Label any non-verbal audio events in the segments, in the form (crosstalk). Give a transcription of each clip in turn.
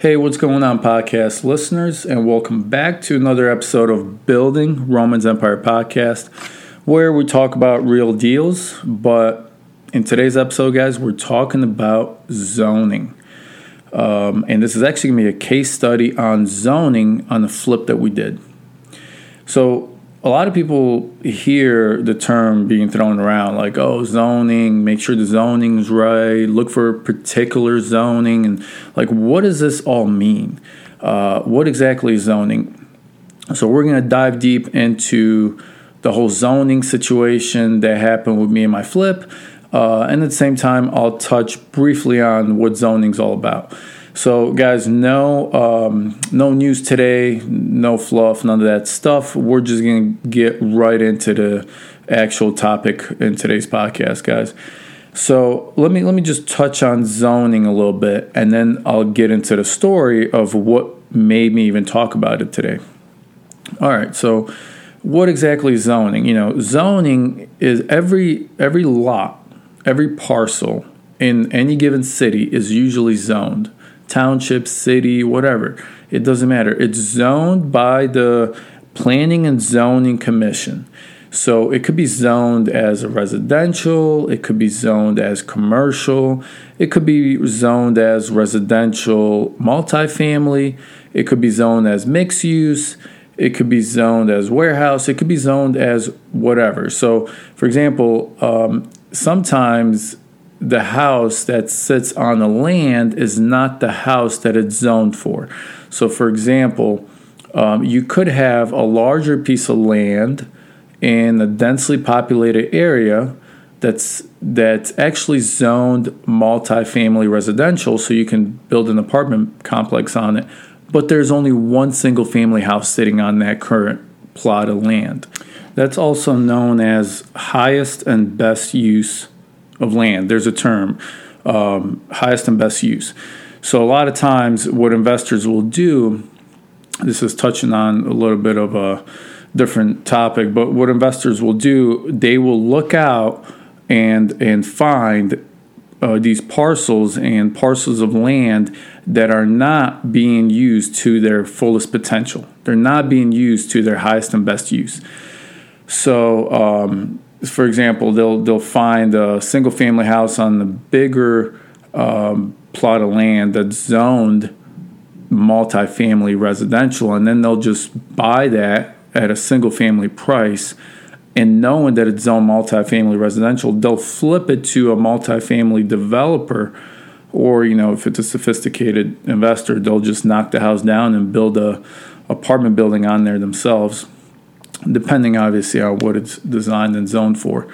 Hey, what's going on, podcast listeners, and welcome back to another episode of Building Romans Empire Podcast, where we talk about real deals. But in today's episode, guys, we're talking about zoning. Um, and this is actually going to be a case study on zoning on the flip that we did. So, a lot of people hear the term being thrown around like, oh, zoning, make sure the zoning's right, look for particular zoning. And like, what does this all mean? Uh, what exactly is zoning? So, we're going to dive deep into the whole zoning situation that happened with me and my flip. Uh, and at the same time, I'll touch briefly on what zoning's all about. So, guys, no, um, no news today, no fluff, none of that stuff. We're just gonna get right into the actual topic in today's podcast, guys. So let me let me just touch on zoning a little bit, and then I'll get into the story of what made me even talk about it today. All right, so what exactly is zoning? You know, zoning is every every lot, every parcel in any given city is usually zoned township, city, whatever. It doesn't matter. It's zoned by the Planning and Zoning Commission. So it could be zoned as a residential, it could be zoned as commercial, it could be zoned as residential multifamily, it could be zoned as mixed use, it could be zoned as warehouse, it could be zoned as whatever. So, for example, um, sometimes the house that sits on the land is not the house that it's zoned for. So, for example, um, you could have a larger piece of land in a densely populated area that's that's actually zoned multifamily residential, so you can build an apartment complex on it. But there's only one single family house sitting on that current plot of land. That's also known as highest and best use of land. There's a term, um, highest and best use. So a lot of times, what investors will do, this is touching on a little bit of a different topic, but what investors will do, they will look out and and find uh, these parcels and parcels of land that are not being used to their fullest potential. They're not being used to their highest and best use. So um, for example, they'll they'll find a single family house on the bigger um, plot of land that's zoned multifamily residential, and then they'll just buy that at a single family price. And knowing that it's zoned multifamily residential, they'll flip it to a multifamily developer, or you know, if it's a sophisticated investor, they'll just knock the house down and build a apartment building on there themselves depending obviously on what it's designed and zoned for.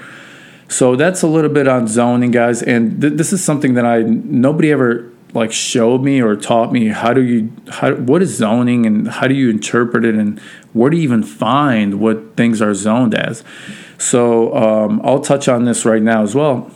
So that's a little bit on zoning, guys. And th- this is something that I nobody ever like showed me or taught me how do you how what is zoning and how do you interpret it and where do you even find what things are zoned as. So um, I'll touch on this right now as well.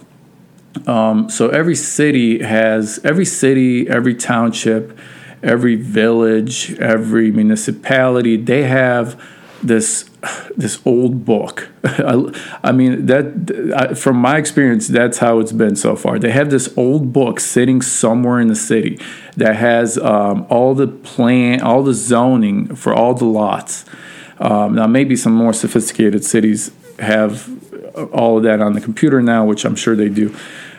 Um, so every city has every city, every township, every village, every municipality. They have this this old book. (laughs) I, I, mean that I, from my experience, that's how it's been so far. They have this old book sitting somewhere in the city that has um, all the plan, all the zoning for all the lots. Um, now, maybe some more sophisticated cities have all of that on the computer now, which I'm sure they do.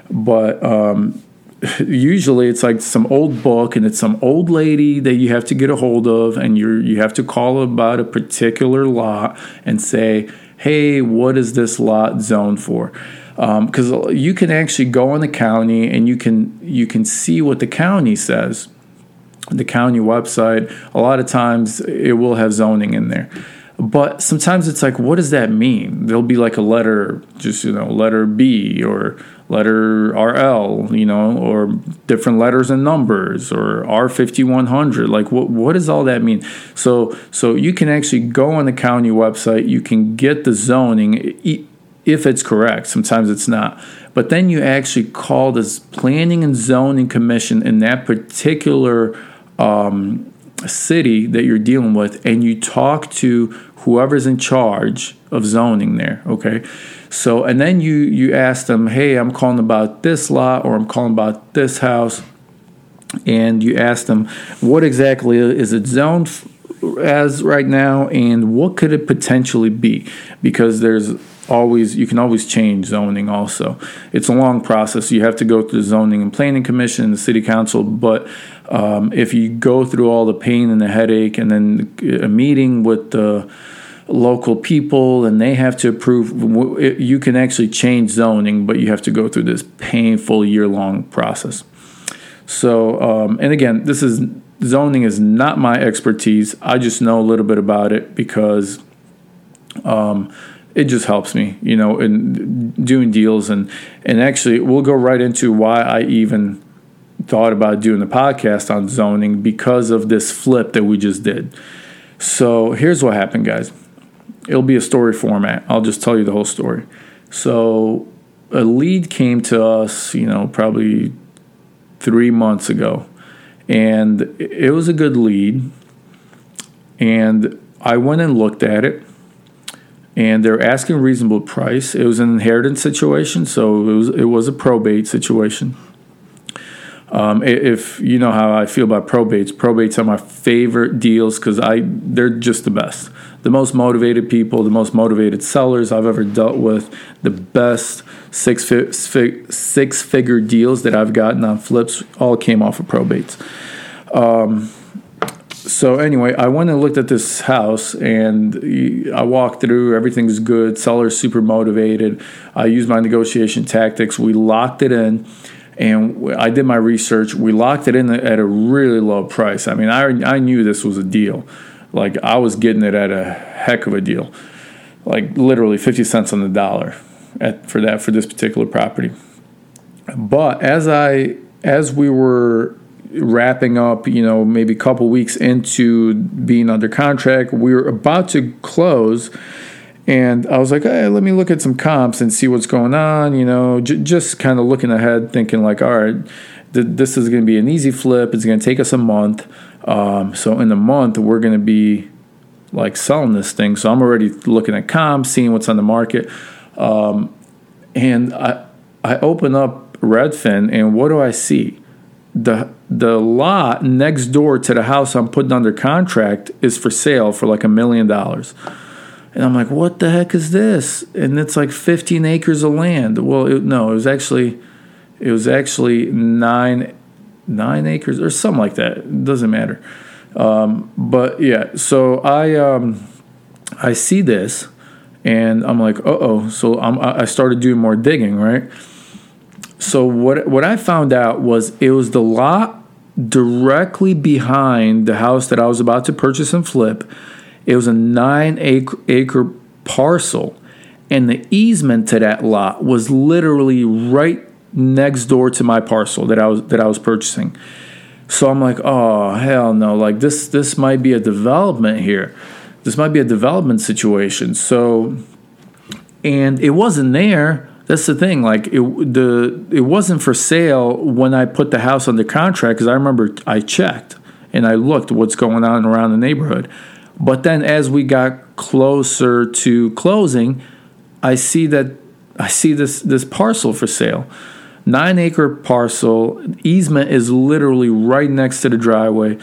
But um, usually it's like some old book and it's some old lady that you have to get a hold of and you you have to call about a particular lot and say hey what is this lot zoned for? Because um, you can actually go on the county and you can you can see what the county says. The county website a lot of times it will have zoning in there. But sometimes it's like what does that mean? There'll be like a letter just you know letter b or letter RL, you know, or different letters and numbers or R5100. Like what what does all that mean? So so you can actually go on the county website, you can get the zoning if it's correct. Sometimes it's not. But then you actually call this planning and zoning commission in that particular um, city that you're dealing with and you talk to whoever's in charge of zoning there, okay? So, and then you you ask them, hey, I'm calling about this lot or I'm calling about this house. and you ask them what exactly is it zoned as right now and what could it potentially be because there's always you can always change zoning also. It's a long process. You have to go through the zoning and planning commission and the city council but um, if you go through all the pain and the headache and then a meeting with the local people and they have to approve you can actually change zoning but you have to go through this painful year long process. So um, and again this is zoning is not my expertise. I just know a little bit about it because um, it just helps me, you know, in doing deals and and actually we'll go right into why I even thought about doing the podcast on zoning because of this flip that we just did. So here's what happened, guys. It'll be a story format. I'll just tell you the whole story. So a lead came to us, you know, probably three months ago, and it was a good lead. And I went and looked at it and they're asking a reasonable price. It was an inheritance situation, so it was it was a probate situation. Um, if you know how I feel about probates, probates are my favorite deals because I they're just the best. The most motivated people, the most motivated sellers I've ever dealt with, the best six six figure deals that I've gotten on flips all came off of probates. Um, so anyway, I went and looked at this house and I walked through. Everything's good. Seller's super motivated. I used my negotiation tactics. We locked it in, and I did my research. We locked it in at a really low price. I mean, I I knew this was a deal. Like I was getting it at a heck of a deal, like literally fifty cents on the dollar, at for that for this particular property. But as I as we were wrapping up, you know, maybe a couple weeks into being under contract. We were about to close, and I was like, hey, let me look at some comps and see what's going on, you know, j- just kind of looking ahead, thinking, like, all right, th- this is going to be an easy flip. It's going to take us a month. Um, so in a month, we're going to be like selling this thing. So I'm already looking at comps, seeing what's on the market. Um, and I, I open up Redfin, and what do I see? The the lot next door to the house I'm putting under contract is for sale for like a million dollars. And I'm like, what the heck is this? And it's like 15 acres of land. Well, it, no, it was actually, it was actually nine, nine acres or something like that. It doesn't matter. Um, but yeah, so I, um, I see this, and I'm like, uh oh. So I'm, I started doing more digging, right? So what what I found out was it was the lot directly behind the house that I was about to purchase and flip. It was a nine acre, acre parcel, and the easement to that lot was literally right next door to my parcel that I was that I was purchasing. So I'm like, oh hell no! Like this this might be a development here. This might be a development situation. So, and it wasn't there that's the thing. Like it, the it wasn't for sale when I put the house under contract because I remember I checked and I looked what's going on around the neighborhood. But then as we got closer to closing, I see that I see this this parcel for sale. Nine acre parcel easement is literally right next to the driveway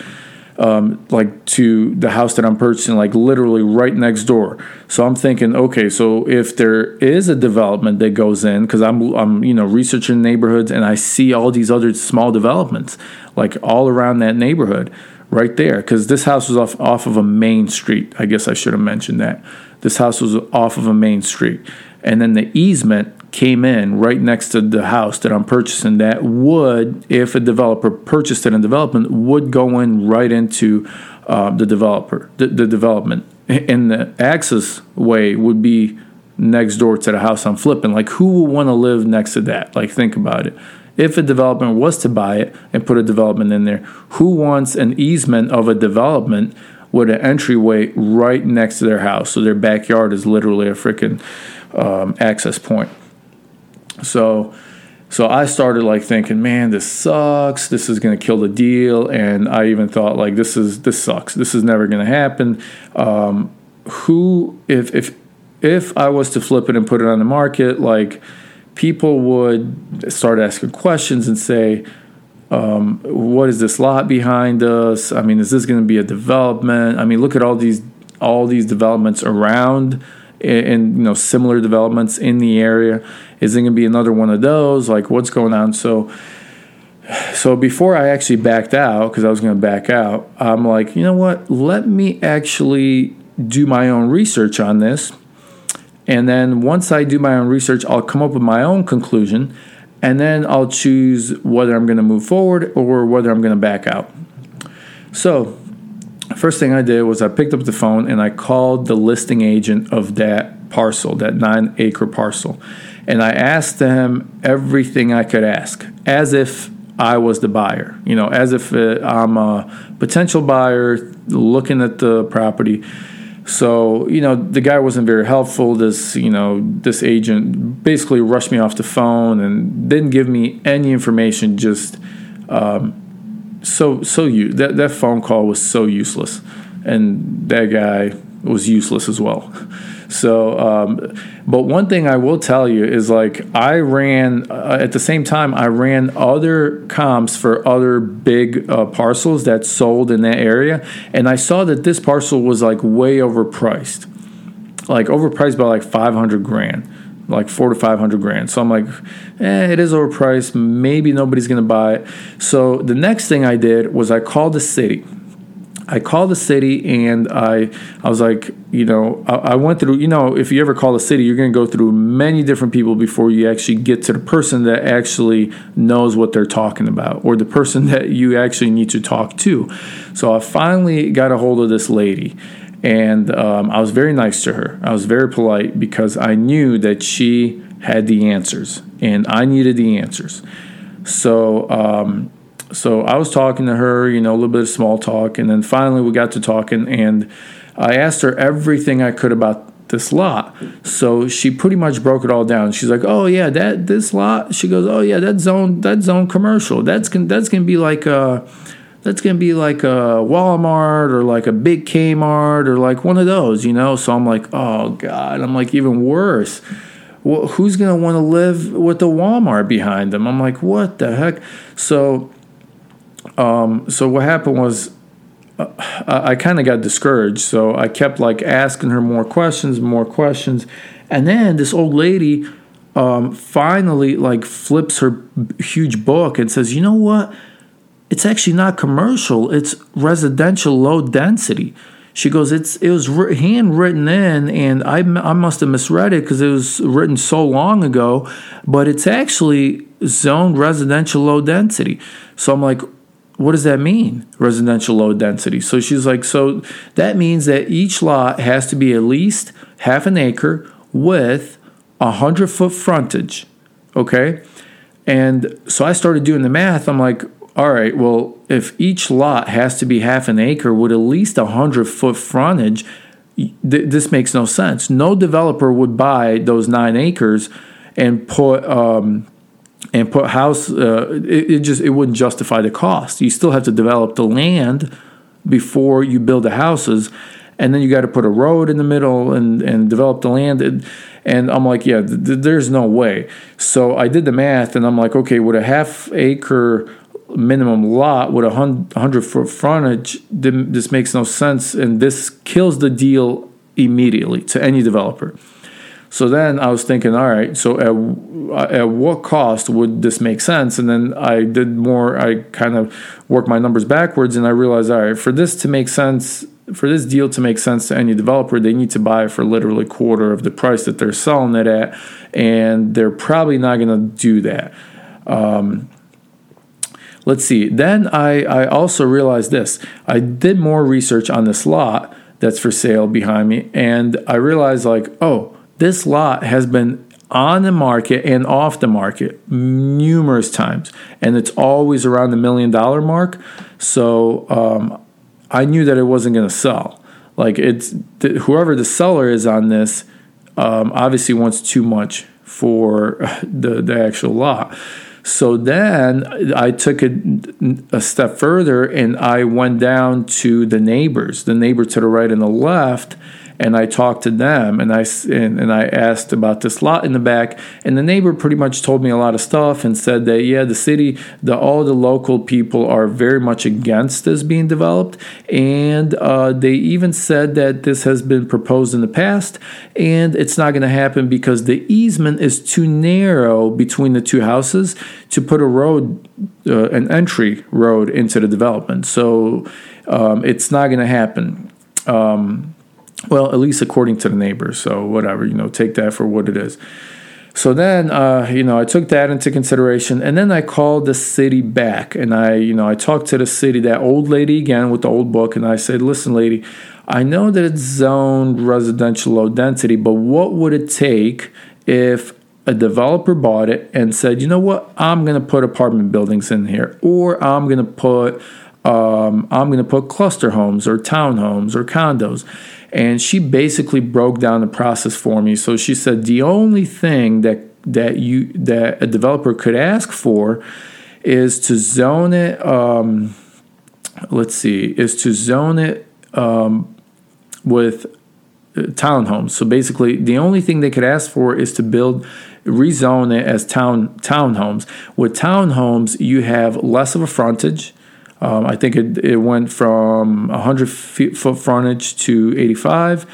um, like to the house that I'm purchasing, like literally right next door. So I'm thinking, okay, so if there is a development that goes in, because I'm I'm you know researching neighborhoods and I see all these other small developments, like all around that neighborhood, right there, because this house was off off of a main street. I guess I should have mentioned that. This house was off of a main street, and then the easement came in right next to the house that I'm purchasing that would, if a developer purchased it in development, would go in right into uh, the developer, the, the development. And the access way would be next door to the house I'm flipping. Like, who would want to live next to that? Like, think about it. If a developer was to buy it and put a development in there, who wants an easement of a development with an entryway right next to their house? So their backyard is literally a freaking um, access point. So so I started like thinking, man, this sucks. This is going to kill the deal. And I even thought like this is this sucks. This is never going to happen. Um, who if if if I was to flip it and put it on the market, like people would start asking questions and say, um, what is this lot behind us? I mean, is this going to be a development? I mean, look at all these all these developments around and you know similar developments in the area. Is it going to be another one of those? Like, what's going on? So, so before I actually backed out, because I was going to back out, I'm like, you know what? Let me actually do my own research on this. And then once I do my own research, I'll come up with my own conclusion. And then I'll choose whether I'm going to move forward or whether I'm going to back out. So, first thing I did was I picked up the phone and I called the listing agent of that parcel, that nine acre parcel. And I asked them everything I could ask, as if I was the buyer, you know, as if uh, I'm a potential buyer looking at the property. So, you know, the guy wasn't very helpful. This, you know, this agent basically rushed me off the phone and didn't give me any information. Just um, so, so you that that phone call was so useless, and that guy was useless as well. So, um, but one thing I will tell you is like I ran uh, at the same time I ran other comps for other big uh, parcels that sold in that area, and I saw that this parcel was like way overpriced, like overpriced by like five hundred grand like four to five hundred grand. So I'm like, eh, it is overpriced. Maybe nobody's gonna buy it. So the next thing I did was I called the city I called the city and I I was like, you know, I, I went through, you know, if you ever call a city, you're to go through many different people before you actually get to the person that actually knows what they're talking about or the person (laughs) that you actually need to talk to. So I finally got a hold of this lady and um, I was very nice to her. I was very polite because I knew that she had the answers and I needed the answers. So um, so I was talking to her, you know, a little bit of small talk, and then finally we got to talking, and I asked her everything I could about this lot. So she pretty much broke it all down. She's like, "Oh yeah, that this lot." She goes, "Oh yeah, that zone, that zone commercial. That's gonna that's gonna be like a." That's gonna be like a Walmart or like a big Kmart or like one of those, you know. So I'm like, oh god, I'm like even worse. Well, who's gonna want to live with the Walmart behind them? I'm like, what the heck? So um, so what happened was uh, I, I kind of got discouraged. So I kept like asking her more questions, more questions, and then this old lady um, finally like flips her huge book and says, "You know what? It's actually not commercial. It's residential low density." She goes, "It's it was handwritten in, and I I must have misread it because it was written so long ago, but it's actually zoned residential low density." So I'm like, what does that mean residential low density so she's like so that means that each lot has to be at least half an acre with a hundred foot frontage okay and so i started doing the math i'm like all right well if each lot has to be half an acre with at least a hundred foot frontage th- this makes no sense. No developer would buy those nine acres and put um, and put house uh, it, it, just it wouldn't justify the cost. You still have to develop the land before you build the houses and then you got to put a road in the middle and, and develop the land and, and i'm like yeah th- th- there's no way. So i did the math and i'm like okay with a half acre minimum lot with a hundred foot frontage this makes no sense and this kills the deal immediately to any developer so then I was thinking, all right, so at, at what cost would this make sense? And then I did more, I kind of worked my numbers backwards and I realized, all right, for this to make sense, for this deal to make sense to any developer, they need to buy for literally a quarter of the price that they're selling it at. And they're probably not going to do that. Um, let's see. Then I, I also realized this I did more research on this lot that's for sale behind me. And I realized, like, oh, this lot has been on the market and off the market numerous times, and it's always around the million dollar mark. So um, I knew that it wasn't going to sell. Like it's whoever the seller is on this um, obviously wants too much for (laughs) the the actual lot. So then I took it a step further and I went down to the neighbors, the neighbor to the right and the left, and I talked to them and I and, and I asked about this lot in the back and the neighbor pretty much told me a lot of stuff and said that yeah the city the all the local people are very much against this being developed. And uh, they even said that this has been proposed in the past and it's not going to happen because the easement is too narrow between the two houses to put a road uh, an entry road into the development. So um, it's not going to happen. Um, well, at least according to the neighbors. So whatever, you know, take that for what it is. So then, uh, you know, I took that into consideration, and then I called the city back, and I, you know, I talked to the city, that old lady again with the old book, and I said, "Listen, lady, I know that it's zoned residential low density, but what would it take if a developer bought it and said, you know what, I'm going to put apartment buildings in here, or I'm going to put, um, I'm going to put cluster homes or townhomes or condos." And she basically broke down the process for me. So she said the only thing that that you that a developer could ask for is to zone it. Um, let's see, is to zone it um, with uh, townhomes. So basically, the only thing they could ask for is to build rezone it as town townhomes. With townhomes, you have less of a frontage. Um, I think it, it went from 100 feet, foot frontage to 85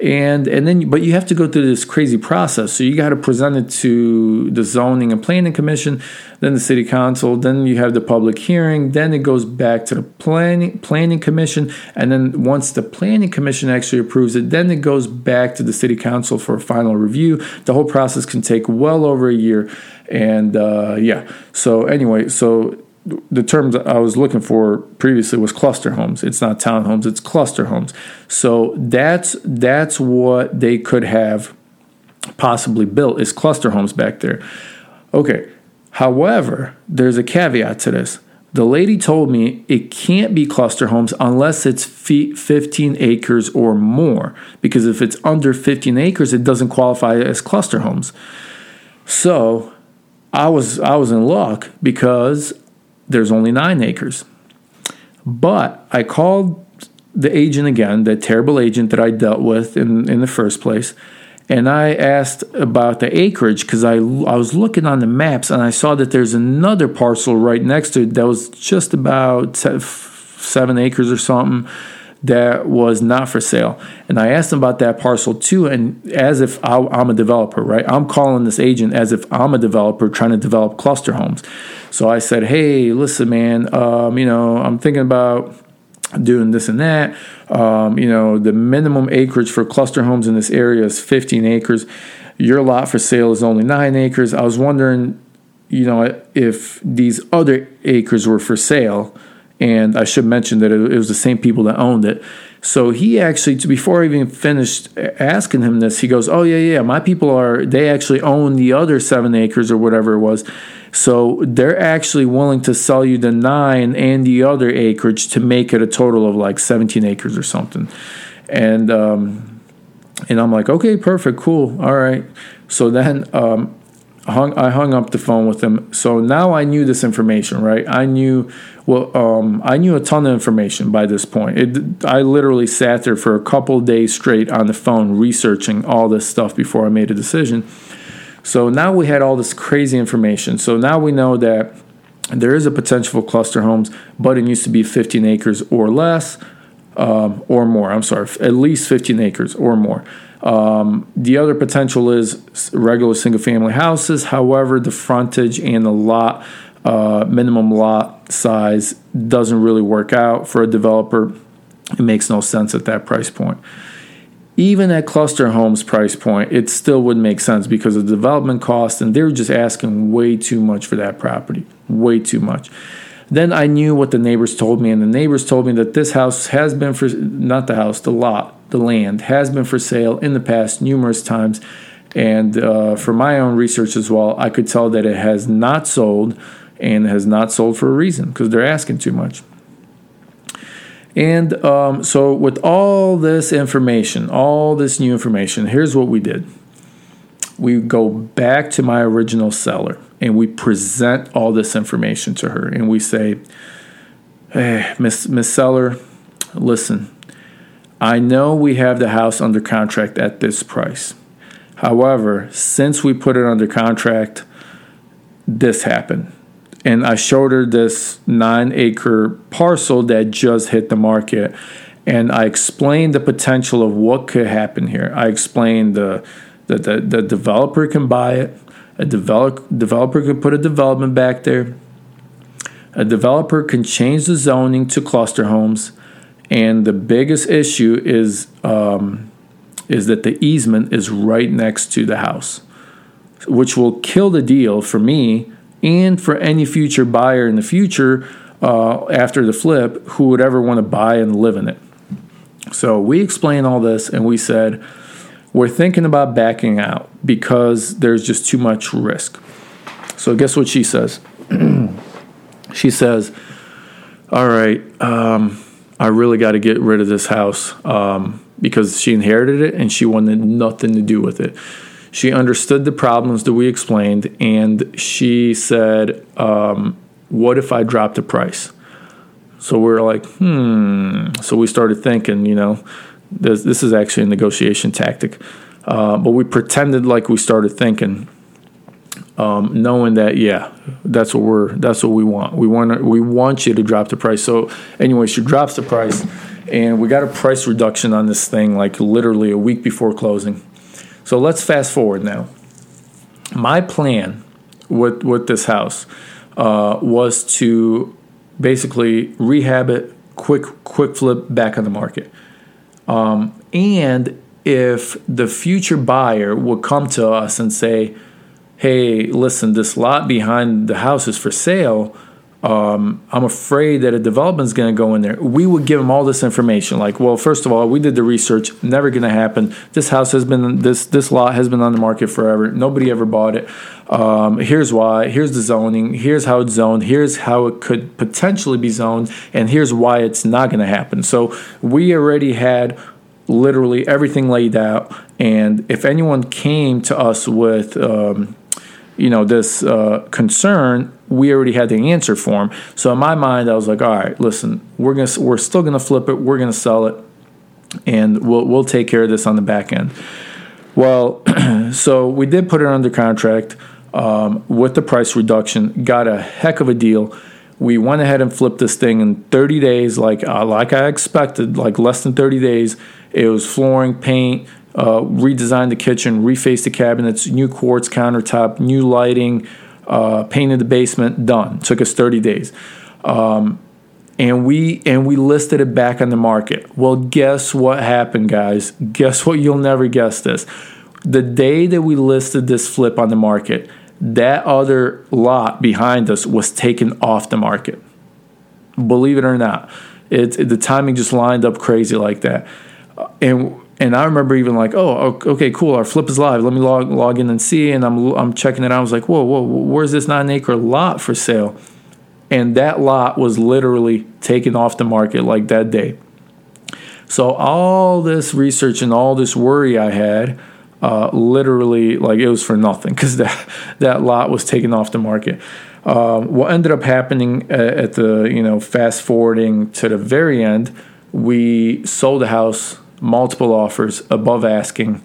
and and then but you have to go through this crazy process. So you got to present it to the zoning and planning commission then the city council then you have the public hearing then it goes back to the planning planning commission and then once the planning commission actually approves it then it goes back to the city council for a final review. The whole process can take well over a year and uh, yeah. So anyway so the terms I was looking for previously was cluster homes. It's not townhomes, it's cluster homes. So that's that's what they could have possibly built is cluster homes back there. Okay. However, there's a caveat to this. The lady told me it can't be cluster homes unless it's 15 acres or more because if it's under 15 acres it doesn't qualify as cluster homes. So, I was I was in luck because there's only nine acres. But I called the agent again, the terrible agent that I dealt with in, in the first place, and I asked about the acreage because I, I was looking on the maps and I saw that there's another parcel right next to it that was just about seven acres or something that was not for sale. And I asked him about that parcel too, and as if I'm a developer, right? I'm calling this agent as if I'm a developer trying to develop cluster homes. So I said, hey, listen, man, um, you know, I'm thinking about doing this and that. Um, you know, the minimum acreage for cluster homes in this area is 15 acres. Your lot for sale is only nine acres. I was wondering, you know, if these other acres were for sale and I should mention that it, was the same people that owned it. So he actually, before I even finished asking him this, he goes, "Oh yeah, yeah, my people are. They actually own the other seven acres or whatever it was. So they're actually willing to sell you the nine and the other acreage to make it a total of like 17 acres or something." And um, and I'm like, "Okay, perfect, cool, all right." So then um, hung, I hung up the phone with him. So now I knew this information, right? I knew well, um, I knew a ton of information by this point. It, I literally sat there for a couple days straight on the phone researching all this stuff before I made a decision. So now we had all this crazy information. So now we know that there is a potential for cluster homes, but it needs to be 15 acres or less, um, or more. I'm sorry, at least 15 acres or more. Um, the other potential is regular single family houses. However, the frontage and the lot uh, minimum lot size doesn't really work out for a developer. It makes no sense at that price point. Even at cluster homes price point, it still would make sense because of the development cost, and they're just asking way too much for that property, way too much. Then I knew what the neighbors told me, and the neighbors told me that this house has been for not the house, the lot, the land has been for sale in the past numerous times. And uh, for my own research as well, I could tell that it has not sold and has not sold for a reason because they're asking too much. And um, so, with all this information, all this new information, here's what we did we go back to my original seller and we present all this information to her and we say, Hey, Miss, Miss Seller, listen, I know we have the house under contract at this price. However, since we put it under contract, this happened. And I showed her this nine acre parcel that just hit the market. And I explained the potential of what could happen here. I explained the, the, the, the developer can buy it, a develop, developer could put a development back there, a developer can change the zoning to cluster homes. And the biggest issue is um, is that the easement is right next to the house, which will kill the deal for me and for any future buyer in the future uh, after the flip who would ever want to buy and live in it. So we explained all this and we said, we're thinking about backing out because there's just too much risk. So, guess what she says? (clears throat) she says, All right, um, I really got to get rid of this house. Um, because she inherited it and she wanted nothing to do with it. She understood the problems that we explained, and she said, um, What if I drop the price? So we are like, Hmm. So we started thinking, you know, this, this is actually a negotiation tactic. Uh, but we pretended like we started thinking, um, knowing that yeah, that's what we're that's what we want. We want we want you to drop the price. So anyway, she drops the price and we got a price reduction on this thing like literally a week before closing. So let's fast forward now. My plan with with this house uh, was to basically rehab it, quick quick flip back on the market, um, and if the future buyer would come to us and say, "Hey, listen, this lot behind the house is for sale," um, I'm afraid that a development is going to go in there. We would give them all this information, like, well, first of all, we did the research, never going to happen. This house has been this this lot has been on the market forever. Nobody ever bought it. Um, here's why. Here's the zoning. Here's how it's zoned. Here's how it could potentially be zoned, and here's why it's not going to happen. So we already had literally everything laid out. And if anyone came to us with um, you know this uh, concern we already had the answer for him so in my mind i was like all right listen we're gonna we're still gonna flip it we're gonna sell it and we'll we'll take care of this on the back end. Well (clears throat) so we did put it under contract um, with the price reduction got a heck of a deal. We went ahead and flipped this thing in 30 days like uh, like i expected like less than 30 days. It was flooring paint uh, redesigned the kitchen, refaced the cabinets, new quartz countertop, new lighting, uh, painted the basement. Done. Took us 30 days. Um, and we and we listed it back on the market. Well, guess what happened, guys? Guess what? You'll never guess this. The day that we listed this flip on the market, that other lot behind us was taken off the market. Believe it or not, it, it the timing just lined up crazy like that. And and I remember even like, oh, okay, cool. Our flip is live. Let me log log in and see. And I'm I'm checking it out. I was like, whoa, whoa, where's this nine acre lot for sale? And that lot was literally taken off the market like that day. So all this research and all this worry I had, uh, literally like it was for nothing because (laughs) that that lot was taken off the market. Uh, what ended up happening at, at the you know fast forwarding to the very end, we sold the house multiple offers above asking.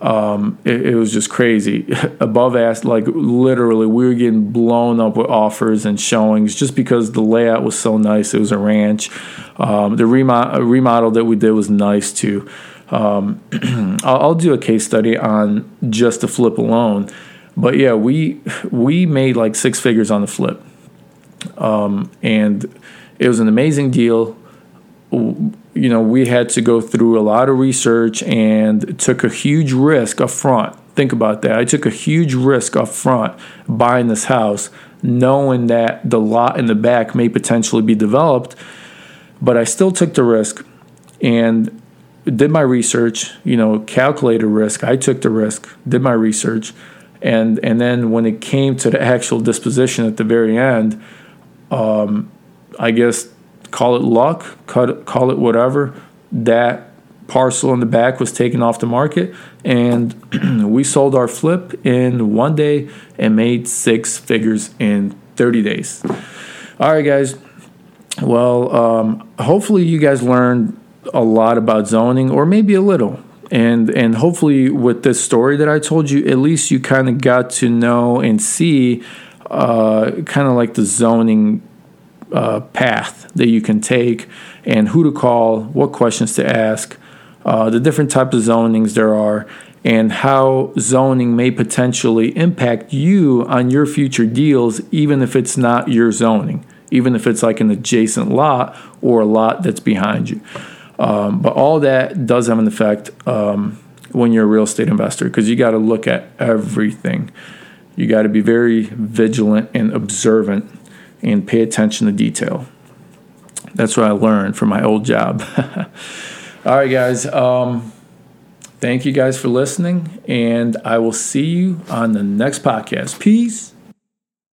Um, it, it, was just crazy. (laughs) above ask, like literally, we were getting blown up with offers and showings just because the layout was so nice. It was a ranch. Um, the remodel, remodel that we did was nice too. Um, (clears throat) I'll, I'll do a case study on just the flip alone, but yeah, we we made like six figures on the flip, um, and it was an amazing deal you know, we had to go through a lot of research and took a huge risk up front. Think about that. I took a huge risk up front buying this house, knowing that the lot in the back may potentially be developed, but I still took the risk and did my research, you know, calculated risk. I took the risk, did my research, and and then when it came to the actual disposition at the very end, um, I guess call it luck, call it whatever. That parcel in the back was taken off the market, and (clears throat) we sold our flip in one day and made six figures in 30 days. All right, guys. Well, um, hopefully, you guys learned a lot about zoning, or maybe a little. And and hopefully with this story that I told you, at least you kind of got to know and see uh, kind of like the zoning uh, path that you can take and who to call, what questions to ask, uh, the different types of zonings there are, and how zoning may potentially impact you on your future deals, even if it's not your zoning, even if it's like an adjacent lot or a lot that's behind you. Um, but all that does have an effect um, when you're a real estate investor because you got to look at everything. You got to be very vigilant and observant and pay attention to detail. That's what I learned from my old job. (laughs) All right, guys. Um, thank you guys for listening, and I will see you on the next podcast. Peace.